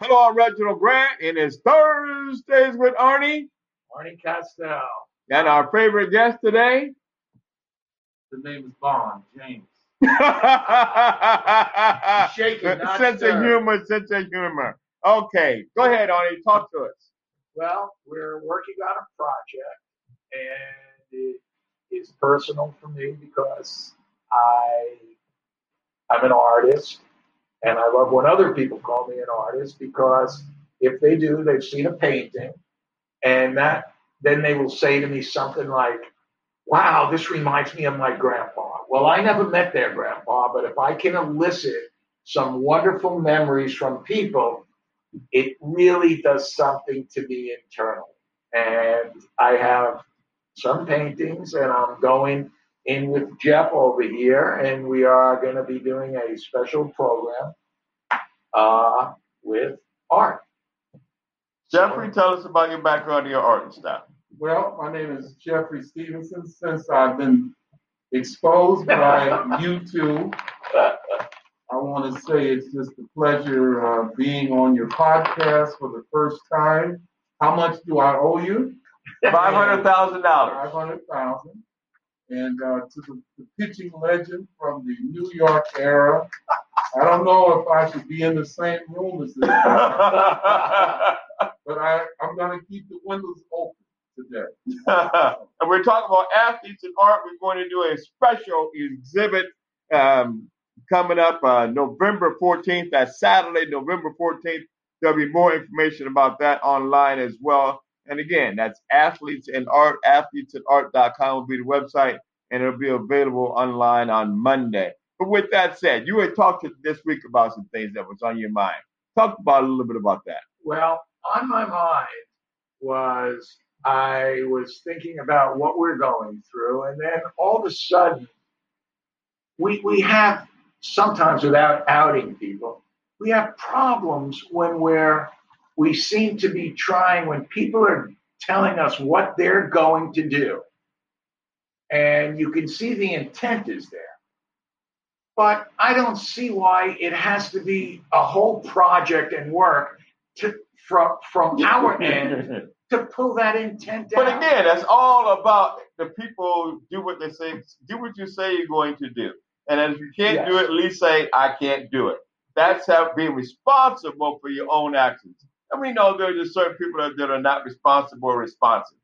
Hello, I'm Reginald Grant, and it's Thursdays with Arnie. Arnie Castell. And our favorite guest today. The name is Bond, James. Shaking, sense of humor, sense of humor. Okay, go ahead, Arnie. Talk to us. Well, we're working on a project, and it is personal for me because I I'm an artist, and I love when other people call me an artist because if they do, they've seen a painting, and that then they will say to me something like, "Wow, this reminds me of my grandpa." Well, I never met their grandpa, but if I can elicit some wonderful memories from people, it really does something to me internally. And I have some paintings, and I'm going in with Jeff over here, and we are going to be doing a special program uh, with art. Jeffrey, tell us about your background and your art and stuff. Well, my name is Jeffrey Stevenson. Since I've been exposed by YouTube, I want to say it's just a pleasure uh, being on your podcast for the first time. How much do I owe you? Five hundred thousand dollars. Five hundred thousand. And uh, to the, the, pitching legend from the New York era, I don't know if I should be in the same room as this guy, but I, I'm going to keep the windows open today. and we're talking about athletes and art. We're going to do a special exhibit um, coming up uh, November 14th. That's Saturday, November 14th. There'll be more information about that online as well. And again, that's athletes and art, athletesandart.com will be the website, and it'll be available online on Monday. But with that said, you had talked this week about some things that was on your mind. Talk about a little bit about that. Well, on my mind was I was thinking about what we're going through, and then all of a sudden, we we have sometimes without outing people, we have problems when we're we seem to be trying when people are telling us what they're going to do. And you can see the intent is there. But I don't see why it has to be a whole project and work to from from our end to pull that intent But again, that's all about the people do what they say, do what you say you're going to do. And if you can't yes. do it, at least say, I can't do it. That's how being responsible for your own actions. And we know there are just certain people that, that are not responsible or responsive.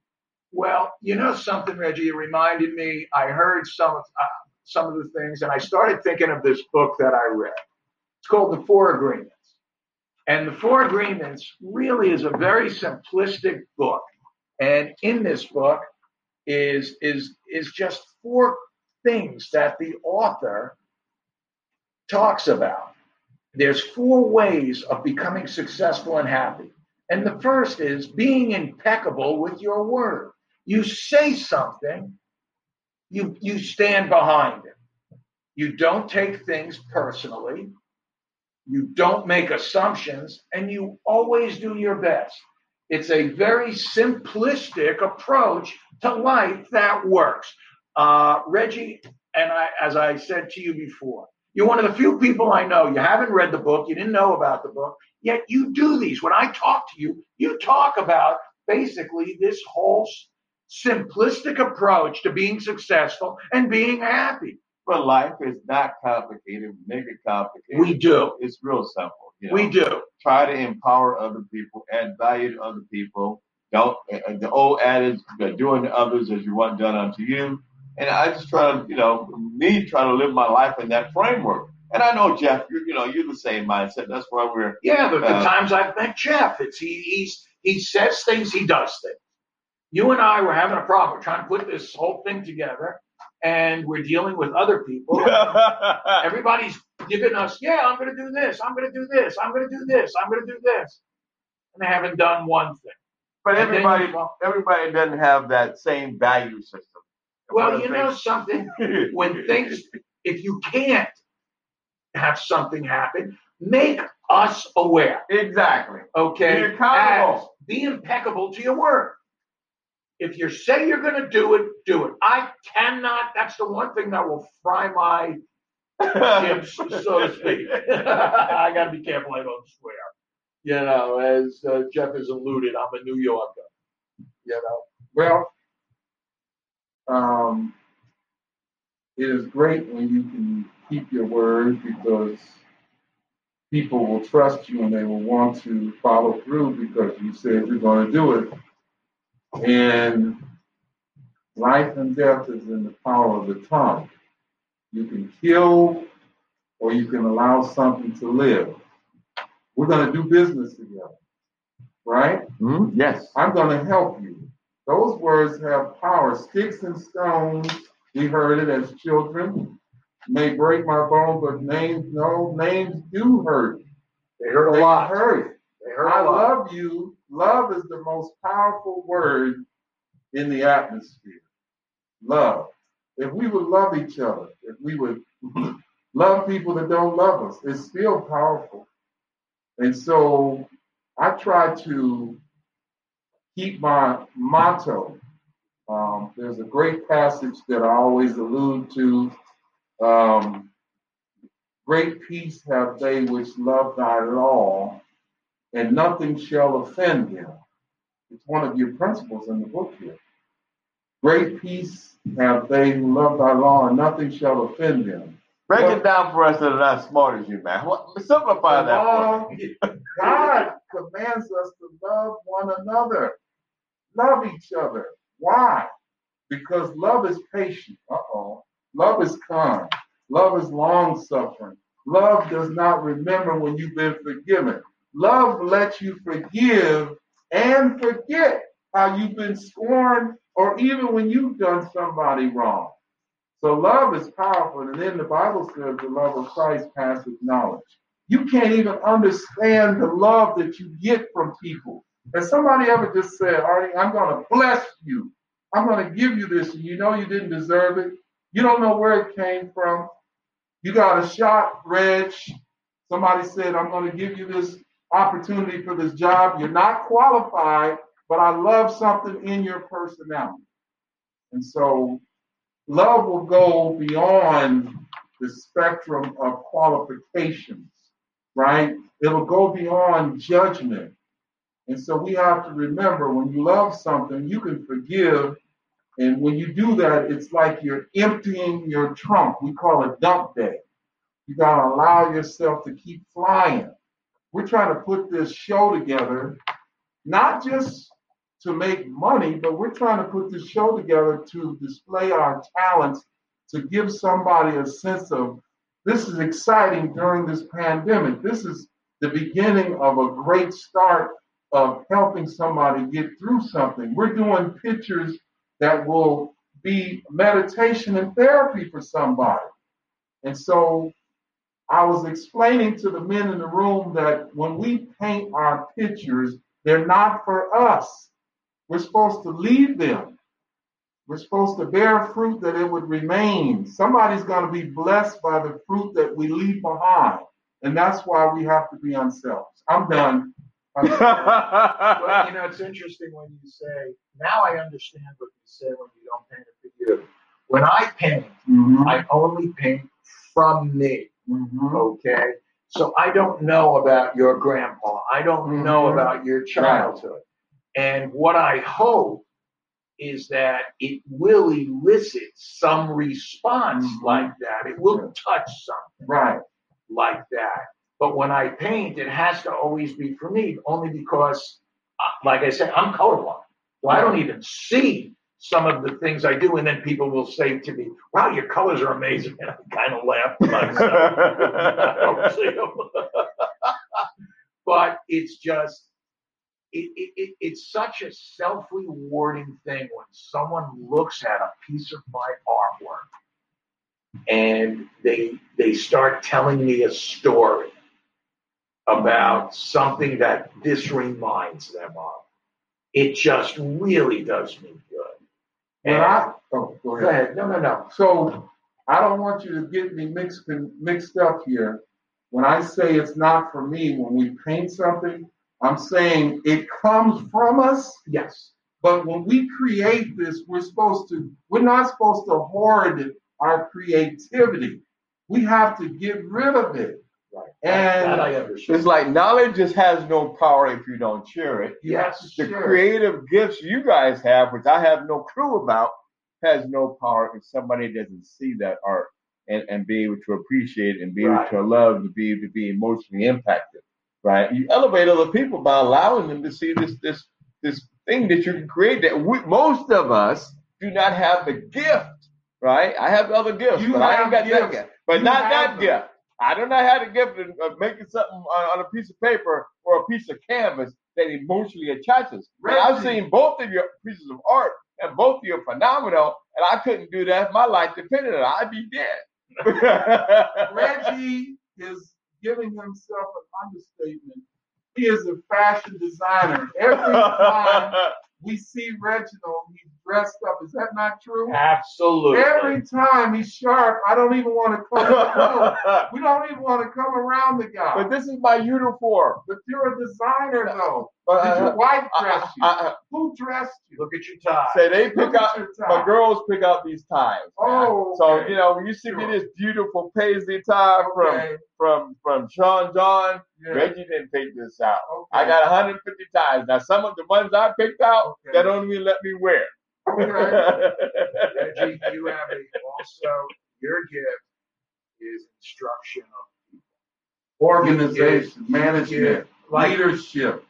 Well, you know something, Reggie. It reminded me. I heard some of uh, some of the things, and I started thinking of this book that I read. It's called The Four Agreements, and The Four Agreements really is a very simplistic book. And in this book is is is just four things that the author talks about. There's four ways of becoming successful and happy. And the first is being impeccable with your word. You say something, you, you stand behind it. You don't take things personally. You don't make assumptions, and you always do your best. It's a very simplistic approach to life that works. Uh, Reggie, and I, as I said to you before, you're one of the few people I know. You haven't read the book, you didn't know about the book, yet you do these. When I talk to you, you talk about basically this whole simplistic approach to being successful and being happy. But life is not complicated. Make it complicated. We do. It's real simple. You know? We do. Try to empower other people, add value to other people. Don't uh, uh, the old adage, doing to others as you want done unto you. And I just try to, you know, me trying to live my life in that framework. And I know Jeff, you, you know, you're the same mindset. That's why we're yeah. But uh, the times I've met Jeff, it's he he's he says things, he does things. You and I were having a problem. We're trying to put this whole thing together, and we're dealing with other people. Everybody's giving us, yeah, I'm going to do this, I'm going to do this, I'm going to do this, I'm going to do this, and they haven't done one thing. But everybody, everybody doesn't have that same value system. Well, you know something? when things, if you can't have something happen, make us aware. Exactly. Okay. Be accountable. be impeccable to your word. If you say you're going to do it, do it. I cannot. That's the one thing that will fry my chips, so to speak. I got to be careful. I don't swear. You know, as uh, Jeff has alluded, I'm a New Yorker. You know, Well, um, it is great when you can keep your word because people will trust you and they will want to follow through because you said you're going to do it. And life and death is in the power of the tongue. You can kill or you can allow something to live. We're going to do business together, right? Mhm, Yes. I'm going to help you. Those words have power. Sticks and stones, we heard it as children, may break my bones, but names, no, names do hurt. they hurt a They lot. hurt. They hurt I a lot. love you. Love is the most powerful word in the atmosphere. Love. If we would love each other, if we would love people that don't love us, it's still powerful. And so I try to keep my motto. Um, there's a great passage that I always allude to. Um, great peace have they which love thy law, and nothing shall offend them. It's one of your principles in the book here. Great peace have they who love thy law, and nothing shall offend them. Break Well- it down for us that are not smart as you, man. What, simplify that. Law- God commands us to love one another, love each other. Why? Because love is patient. Uh oh. Love is kind. Love is long suffering. Love does not remember when you've been forgiven. Love lets you forgive and forget how you've been scorned or even when you've done somebody wrong. So love is powerful. And then the Bible says the love of Christ passes knowledge. You can't even understand the love that you get from people. Has somebody ever just said, Artie, I'm going to bless you. I'm going to give you this, you know you didn't deserve it. You don't know where it came from. You got a shot, Reg. Somebody said, I'm going to give you this opportunity for this job. You're not qualified, but I love something in your personality. And so love will go beyond the spectrum of qualifications, right? It'll go beyond judgment. And so we have to remember when you love something, you can forgive. And when you do that, it's like you're emptying your trunk. We call it dump day. You got to allow yourself to keep flying. We're trying to put this show together, not just to make money, but we're trying to put this show together to display our talents, to give somebody a sense of this is exciting during this pandemic. This is the beginning of a great start of helping somebody get through something. We're doing pictures that will be meditation and therapy for somebody. And so I was explaining to the men in the room that when we paint our pictures, they're not for us. We're supposed to leave them. We're supposed to bear fruit that it would remain. Somebody's going to be blessed by the fruit that we leave behind. And that's why we have to be unselfish. I'm done. Well, you know, it's interesting when you say, now I understand what you say when you don't paint it for you. When I paint, Mhm. I only paint from me. Mhm. Okay. So I don't know about your grandpa. I don't know Mhm. about your childhood. And what I hope is that it will elicit some response Mhm. like that. It will touch something Right. like that. But when I paint, it has to always be for me, only because, uh, like I said, I'm colorblind. So I don't even see some of the things I do. And then people will say to me, wow, your colors are amazing. And I kind of laugh to myself. I don't see 'em. but it's just, it, it, it, it's such a self rewarding thing when someone looks at a piece of my artwork and they they start telling me a story about something that this reminds them of. It just really does me good. And I, oh, go go ahead. ahead. No, no, no. So I don't want you to get me mixed mixed up here. When I say it's not for me, when we paint something, I'm saying it comes from us. Yes. But when we create this, we're supposed to. We're not supposed to hoard our creativity. We have to get rid of it. Right. And-. It's like knowledge just has no power if you don't share it. Yes, The sure. creative gifts you guys have, which I have no clue about, has no power if somebody doesn't see that art and, and be able to appreciate it and be Right. able to love and be able to be emotionally impacted. Right? You elevate other people by allowing them to see this this this thing that you can create that we, most of us do not have the gift. Right? I have other gifts, You but I ain't got that gift. But You not that them. gift. I do not know have the gift of, uh, of making something on, on a piece of paper or a piece of canvas that emotionally attaches. I've seen both of your pieces of art, and both of you are phenomenal, and I couldn't do that if my life depended on it. I'd be dead. Reggie is giving himself an understatement. He is a fashion designer. Every time we see Reginald, he's dressed up. Is that not true? Absolutely. Every time he's sharp, I don't even want to come. around. we don't even want to come around the guy. but this is my uniform. But you're a designer, though. But, Did uh, your wife I- dress uh, you? I- I- Who dressed you? Look at your tie. say they pick Look at out my girls pick out these ties. man. Oh, so you know when you see me this beautiful paisley tie from Okay, from from Sean John, yeah, Reggie didn't pick this out. okay. I got 150 ties. Now some of the ones I picked out, Okay. they don't even let me wear. Okay. Reggie, you have a, also your gift is instruction of Organization, Yeah, management, like- leadership.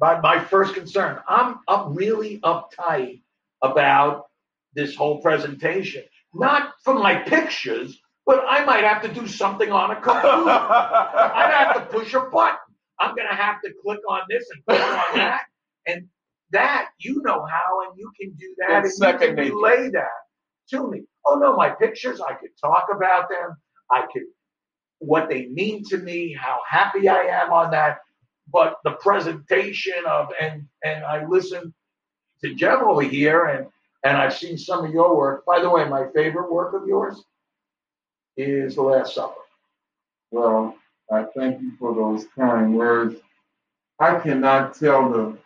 my, my first concern. I'm I'm really uptight about this whole presentation. Not for my pictures, but I might have to do something on a computer. I'd have to push a button. I'm gonna have to click on this and click on that. And that you know how and you can do that It's and you second can nature. relay that to me. Oh no, my pictures, I could talk about them. I could what they mean to me, how happy I am on that. But the presentation of and and I listen to over here and and I've seen some of your work. By the way, my favorite work of yours is The Last Supper. Well, I thank you for those kind words. I cannot tell the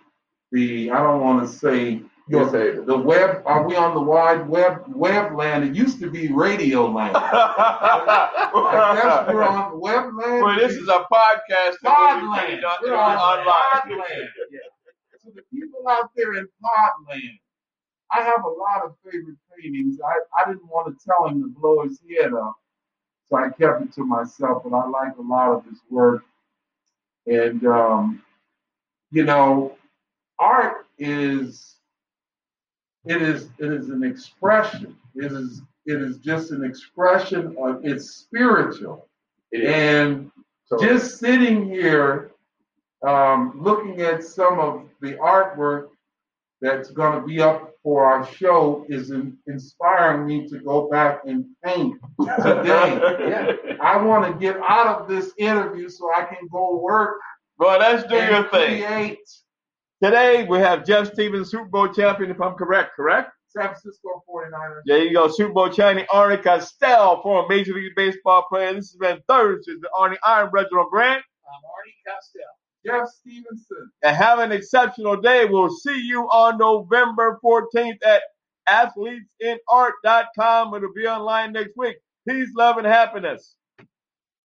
the I don't want to say Your favorite. The web are we on the wide web web land? It used to be radio land. I guess we're on web land. well, this is a podcast. that Pod land. We're on online. pod land. So the people out there in pod land, I have a lot of favorite paintings. I, I didn't want to tell him to blow his head up, so I kept it to myself. But I like a lot of his work, and um, you know, art is it is it is an expression. It is it is just an expression of it's spiritual. It. And So- just sitting here um, looking at some of the artwork that's going to be up for our show is in, inspiring me to go back and paint today. I want to get out of this interview so I can go work Well, let's do your thing. create Today we have Jeff Stevens, Super Bowl champion, if I'm correct, correct? San Francisco 49ers. There you go, Super Bowl champion Arnie Castell, former Major League Baseball player. This has been Thursdays with Arnie Iron Reginald Grant. I'm Arnie Costello. Jeff Stevenson. And have an exceptional day. We'll see you on November 14th at athletesandart.com. It'll be online next week. Peace, love, and happiness.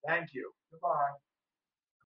Thank you. Goodbye.